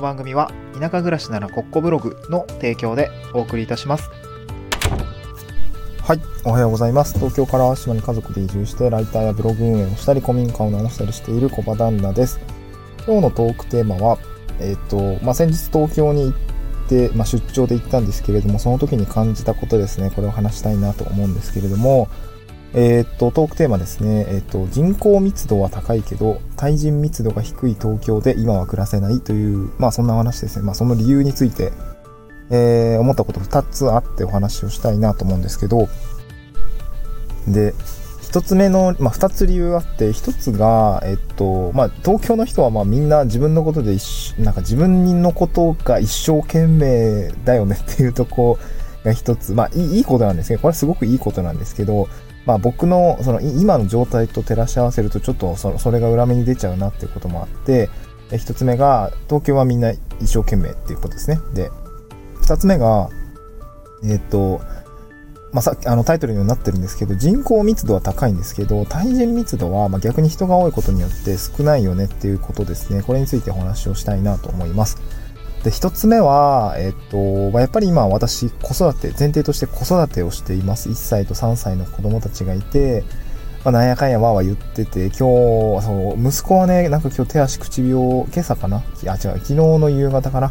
の番組は田舎暮らしならコッコブログの提供でお送りいたしますはい、おはようございます。東京から島に家族で移住して、ライターやブログ運営をしたり、古民家を直したりしている小場旦那です。今日のトークテーマは、えっ、と、まあ、先日東京に行って、まあ、出張で行ったんですけれども、その時に感じたことですね。これを話したいなと思うんですけれども、えっ、と、トークテーマですね。えっ、と、人口密度は高いけど、対人密度が低い東京で今は暮らせないという、まあ、そんな話ですね。まあ、その理由について、えー思ったこと2つあってお話をしたいなと思うんですけど、で、1つ目の、まあ、2つ理由があって、1つが、えっと、まあ、東京の人はまあみんな自分のことで一、なんか自分のことが一生懸命だよねっていうとこが1つ、まあいいいいことなんですけど、これはすごくいいことなんですけど、まあ僕のその今の状態と照らし合わせるとちょっとそそれが裏目に出ちゃうなっていうこともあって、え一つ目が東京はみんな一生懸命っていうことですね。で、二つ目が、えっ、と、まあ、さっきあのタイトルにもなってるんですけど人口密度は高いんですけど対人密度はまあ逆に人が多いことによって少ないよねっていうことですねこれについてお話をしたいなと思いますで一つ目は、えっと、やっぱり今私子育て前提として子育てをしています。1歳と3歳の子供たちがいて、まあ、なんやかんやわーわー言ってて今日そう息子はねなんか今日手足口病今朝かな？あ違う昨日の夕方かな？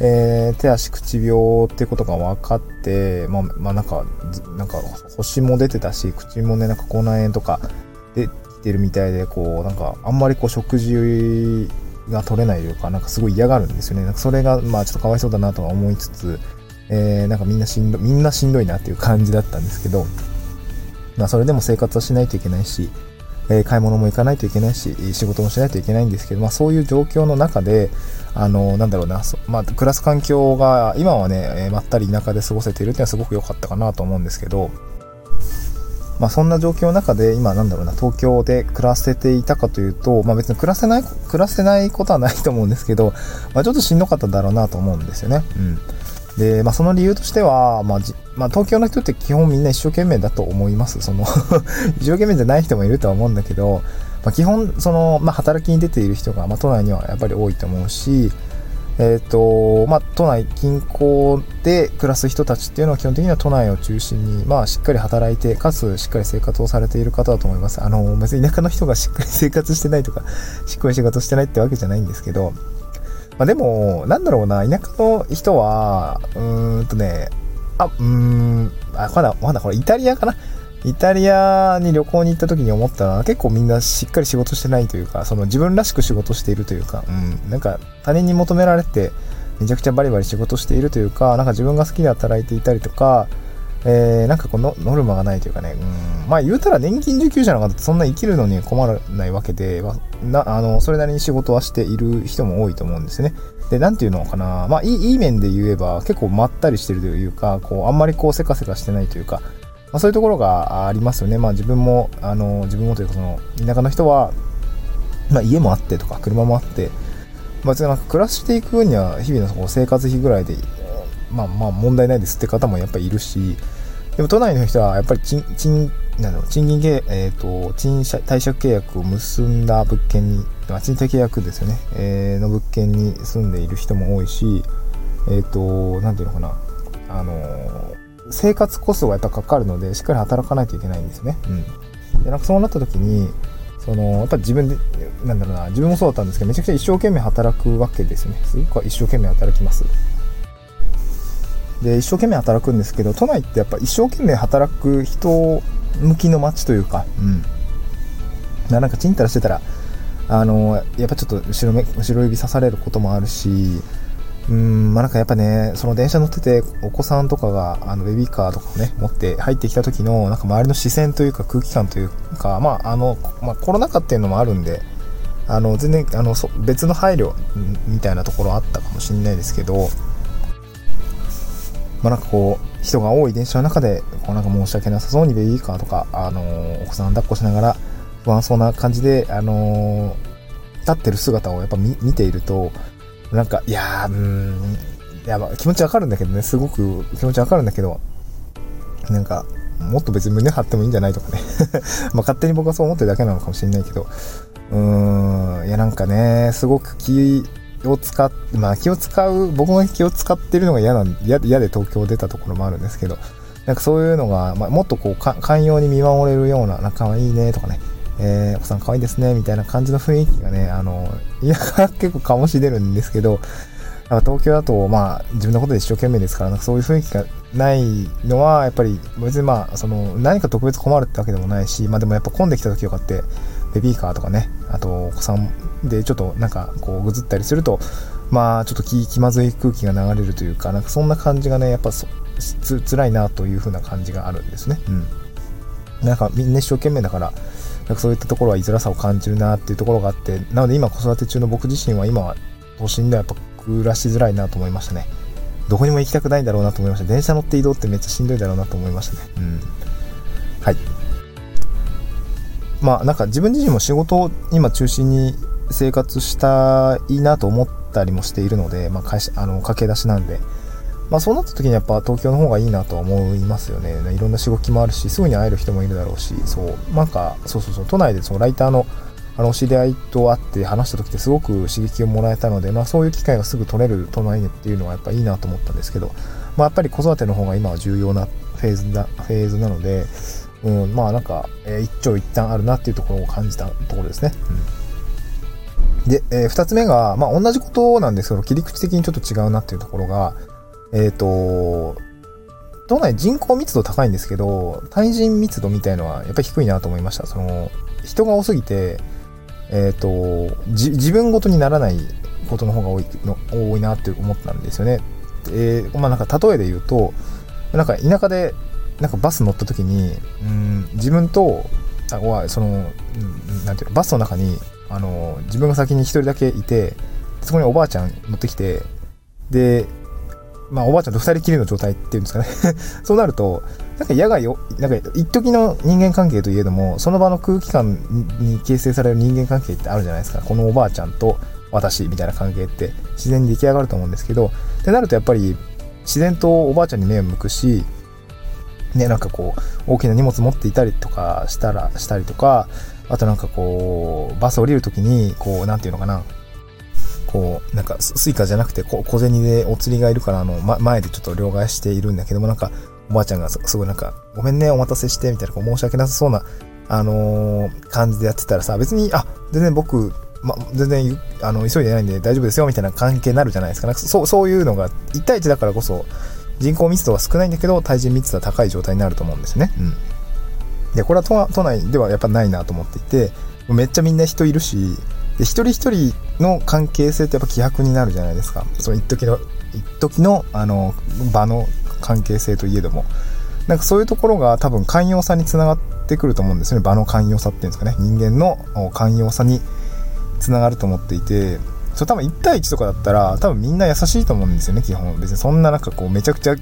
えー手足口病ってことが分かって、まあ、まあ、なんか、なんか、星も出てたし、口もね、なんか口内炎とか出てるみたいで、こう、なんか、あんまりこう、食事が取れないというか、なんかすごい嫌がるんですよね。なんかそれが、まあ、ちょっとかわいそうだなとは思いつつ、えーなんかみんなしんど、みんなしんどいなっていう感じだったんですけど、まあ、それでも生活はしないといけないし、えー買い物も行かないといけないし、仕事もしないといけないんですけど、まあ、そういう状況の中で、あの、なんだろうな、まあ、暮らす環境が、今はね、えーまったり田舎で過ごせているっていうのはすごく良かったかなと思うんですけど、まあ、そんな状況の中で、今、なんだろうな、東京で暮らせていたかというと、まあ、別に暮らせない、暮らせないことはないと思うんですけど、まあ、ちょっとしんどかっただろうなと思うんですよね。うん。で、まあ、その理由としては、まあ、まあ、東京の人って基本みんな一生懸命だと思います。その 一生懸命じゃない人もいるとは思うんだけど、まあ、基本、その、まあ、働きに出ている人が、まあ、都内にはやっぱり多いと思うし、えっ、と、まあ、都内近郊で暮らす人たちっていうのは基本的には都内を中心に、まあ、しっかり働いて、かつしっかり生活をされている方だと思います。あの、別に田舎の人がしっかり生活してないとか、しっかり仕事してないってわけじゃないんですけど、まあ、でも、なんだろうな、田舎の人は、うーんとね、あ、うーん、あ、まだ、まだこれイタリアかなイタリアに旅行に行った時に思ったのは結構みんなしっかり仕事してないというか、その自分らしく仕事しているというか、うん、なんか他人に求められてめちゃくちゃバリバリ仕事しているというか、なんか自分が好きで働いていたりとか、えー、なんかこのノルマがないというかね、うん、まあ言うたら年金受給者の方ってそんな生きるのに困らないわけで、まあ、なあのそれなりに仕事はしている人も多いと思うんですね。で、なんていうのかな、まあいいいい面で言えば結構まったりしてるというか、こうあんまりこうせかせかしてないというか、まあ、そういうところがありますよね。まあ自分も、あの、自分もというかその、田舎の人は、まあ家もあってとか車もあって、まあなんか暮らしていく分には日々の生活費ぐらいで、まあまあ問題ないですって方もやっぱりいるし、でも都内の人はやっぱり賃、賃、なんだろう、賃金契、えっ、と、賃、貸借契約を結んだ物件に、まあ、賃貸契約ですよね、えーの物件に住んでいる人も多いし、えっ、と、なんていうのかな、あの生活コストがやっぱかかるので、しっかり働かないといけないんですよね。うん。で、なんかそうなった時に、その、やっぱり自分で、なんだろうな、自分もそうだったんですけど、めちゃくちゃ一生懸命働くわけですよね。すごく一生懸命働きます。で、一生懸命働くんですけど、都内ってやっぱ一生懸命働く人向きの街というか、うん。ななんかちんたらしてたら、あの、やっぱちょっと後ろめ、後ろ指刺されることもあるし、うん、まあなんかやっぱね、その電車乗ってて、お子さんとかが、あの、ベビーカーとかをね、持って入ってきた時の、なんか周りの視線というか空気感というか、まああの、まあコロナ禍っていうのもあるんで、あの、全然、あの、そ別の配慮みたいなところあったかもしれないですけど、まあなんかこう、人が多い電車の中で、こうなんか申し訳なさそうにベビーカーとか、あのお子さん抱っこしながら、不安そうな感じで、あの立ってる姿をやっぱ見ていると、なんか、いやー、うーん、や、まあ気持ちわかるんだけどね、すごく気持ちわかるんだけど、なんか、もっと別に胸張ってもいいんじゃないとかね。まあ勝手に僕はそう思ってるだけなのかもしれないけど、うーん、いやなんかね、すごく気、を使って、まあ気を使う、僕が気を使ってるのが嫌な、嫌で東京出たところもあるんですけど、なんかそういうのが、まあ、もっとこう、寛容に見守れるような、なんか可愛いねとかね、えー、お子さん可愛いですね、みたいな感じの雰囲気がね、あの、いや、結構醸し出るんですけど、東京だと、まあ、自分のことで一生懸命ですから、なんかそういう雰囲気がないのは、やっぱり、別にまあ、その、何か特別困るってわけでもないし、まあでもやっぱ混んできた時とかって、ベビーカーとかね、あと、お子さんでちょっとなんか、こう、ぐずったりすると、まあ、ちょっと気気まずい空気が流れるというか、なんかそんな感じがね、やっぱそつ辛いなという風な感じがあるんですね。うん。なんかみんな一生懸命だから、なんかそういったところは居づらさを感じるなっていうところがあって、なので今子育て中の僕自身は今は都心ではやっぱ暮らしづらいなと思いましたね。どこにも行きたくないんだろうなと思いました。電車乗って移動ってめっちゃしんどいだろうなと思いましたね。うん。はい。まあなんか自分自身も仕事を今中心に生活したいなと思ったりもしているので、まあ会社、あの、駆け出しなんで、まあそうなった時にやっぱ東京の方がいいなとは思いますよね。いろんな仕事もあるし、すぐに会える人もいるだろうし、そう、なんか、そうそうそう、都内でそのライターのあの、知り合いと会って話した時ってすごく刺激をもらえたので、まあそういう機会がすぐ取れる都内っていうのはやっぱいいなと思ったんですけど、まあやっぱり子育ての方が今は重要なフェーズだ、フェーズなので、うん、まあなんか、えー、一長一短あるなっていうところを感じたところですね。うん、で、えー、二つ目が、まあ同じことなんですけど、切り口的にちょっと違うなっていうところが、えっ、ー、と、都内人口密度高いんですけど、対人密度みたいのはやっぱり低いなと思いました。その、人が多すぎて、えっ、ー、と、自分ごとにならないことの方が多いの多いなって思ったんですよね。えー、まあなんか例えで言うと、なんか田舎でなんかバス乗った時に、うん、自分と、あその、なんていうの、バスの中に、あの、自分が先に一人だけいて、そこにおばあちゃん乗ってきて、で、まあ、おばあちゃんと二人きりの状態っていうんですかね そうなると、なんか野外を、なんか一時の人間関係といえども、その場の空気感に形成される人間関係ってあるじゃないですか。このおばあちゃんと私みたいな関係って自然に出来上がると思うんですけど、ってなるとやっぱり自然とおばあちゃんに目を向くし、ね、なんかこう、大きな荷物持っていたりとかしたら、したりとか、あとなんかこう、バス降りるときに、こう、なんていうのかな、こう、なんか、 Suica じゃなくて、小銭でお釣りがいるから、あの、ま、前でちょっと両替しているんだけども、なんか、おばあちゃんがすごいなんか、ごめんね、お待たせして、みたいな、こう申し訳なさそうな、あのー、感じでやってたらさ、別に、あ、全然僕、ま、全然、あの、急いでないんで大丈夫ですよ、みたいな関係になるじゃないですか。なんかそう、そういうのが、1対1だからこそ、人口密度が少ないんだけど、対人密度は高い状態になると思うんですね。うん。で、これは都内ではやっぱないなと思っていて、めっちゃみんな人いるし、で、一人一人の関係性ってやっぱ希薄になるじゃないですか。その一時の、一時の、あの、場の関係性といえども。なんかそういうところが多分寛容さにつながってくると思うんですよね。場の寛容さっていうんですかね。人間の寛容さにつながると思っていて、そう多分1対1とかだったら多分みんな優しいと思うんですよね基本。別にそんななんかこうめちゃくちゃ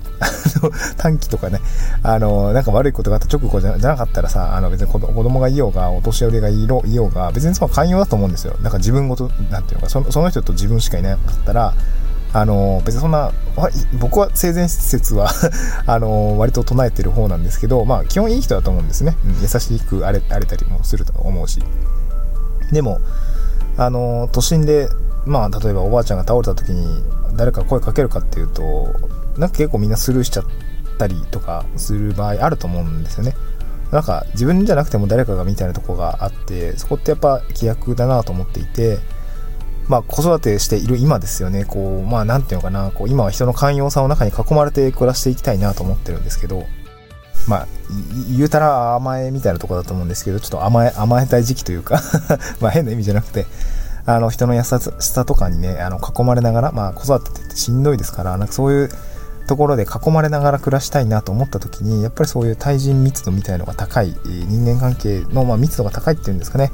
短期とかねあのなんか悪いことがあった直後じゃなかったらさあの別に子供がいようがお年寄りがいようが別にその寛容だと思うんですよ。なんか自分ごとなんていうのかそのその人と自分しかいなかったらあの別にそんな僕は性善説は あの割と唱えてる方なんですけどまあ基本いい人だと思うんですね、うん、優しく荒れ荒れたりもすると思うし。でもあの都心でまあ例えばおばあちゃんが倒れた時に誰か声かけるかっていうとなんか結構みんなスルーしちゃったりとかする場合あると思うんですよね。なんか自分じゃなくても誰かがみたいなとこがあってそこってやっぱ規約だなと思っていてまあ子育てしている今ですよね。こうまあ何て言うのかな。こう今は人の寛容さの中に囲まれて暮らしていきたいなと思ってるんですけどまあ、言うたら甘えみたいなとこだと思うんですけど、ちょっと甘え、甘えたい時期というか まあ変な意味じゃなくて、あの、人の優しさとかにね、あの、囲まれながら、まあ、子育てってしんどいですから、なんかそういうところで囲まれながら暮らしたいなと思った時に、やっぱりそういう対人密度みたいのが高い、人間関係の、ま、密度が高いっていうんですかね。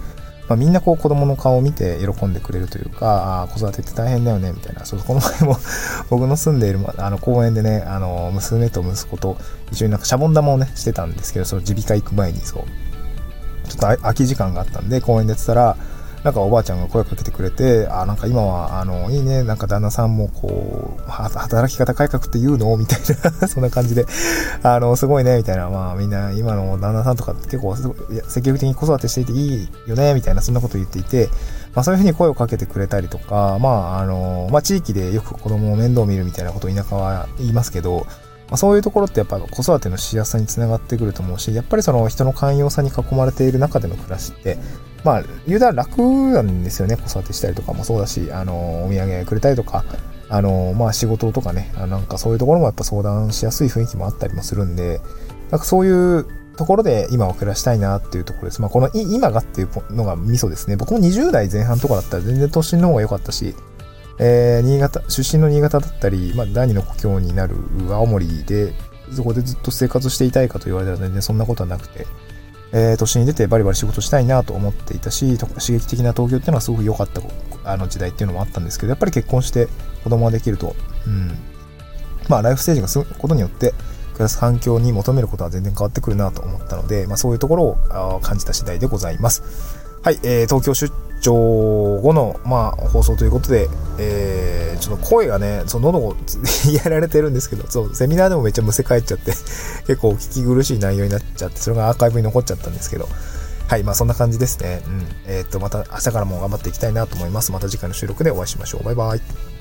まあ、みんなこう子供の顔を見て喜んでくれるというか、あ子育てって大変だよね、みたいな。そう、この前も 僕の住んでいるあの公園でね、あの、娘と息子と一緒になんかシャボン玉をね、してたんですけど、その耳鼻科行く前にそう、ちょっと空き時間があったんで、公園でやってたら、なんかおばあちゃんが声かけてくれて、あ、なんか今は、あの、いいね、なんか旦那さんもこう、働き方改革って言うの？みたいな。そんな感じで、あの、すごいね、みたいな、まあみんな今の旦那さんとか結構積極的に子育てしていていいよね、みたいな、そんなこと言っていて、まあそういうふうに声をかけてくれたりとか、まああの、まあ地域でよく子供を面倒見るみたいなことを田舎は言いますけど、まあ、そういうところってやっぱ子育てのしやすさにつながってくると思うし、やっぱりその人の寛容さに囲まれている中での暮らしって、まあ、言うたら楽なんですよね。子育てしたりとかもそうだし、あの、お土産くれたりとか、あの、まあ仕事とかね、なんかそういうところもやっぱ相談しやすい雰囲気もあったりもするんで、なんかそういうところで今を暮らしたいなっていうところです。まあこの今がっていうのがミソですね。僕も20代前半とかだったら全然都心の方が良かったし、えー、新潟、出身の新潟だったり、まあ第二の故郷になる青森で、そこでずっと生活していたいかと言われたら全然そんなことはなくて、えー、都心に出てバリバリ仕事したいなと思っていたし、刺激的な東京っていうのはすごく良かったあの時代っていうのもあったんですけど、やっぱり結婚して子供ができると、うん。まあ、ライフステージが進むことによって、暮らす環境に求めることは全然変わってくるなと思ったので、まあ、そういうところを感じた次第でございます。はい、えー、東京出張後の、まあ、放送ということで、えー、ちょっと声がね、その喉を やられてるんですけど、そう、セミナーでもめっちゃむせ返っちゃって 結構聞き苦しい内容になっちゃって、それがアーカイブに残っちゃったんですけど、はい、まあそんな感じですね。うん。えー、っと、また明日からも頑張っていきたいなと思います。また次回の収録でお会いしましょう。バイバイ。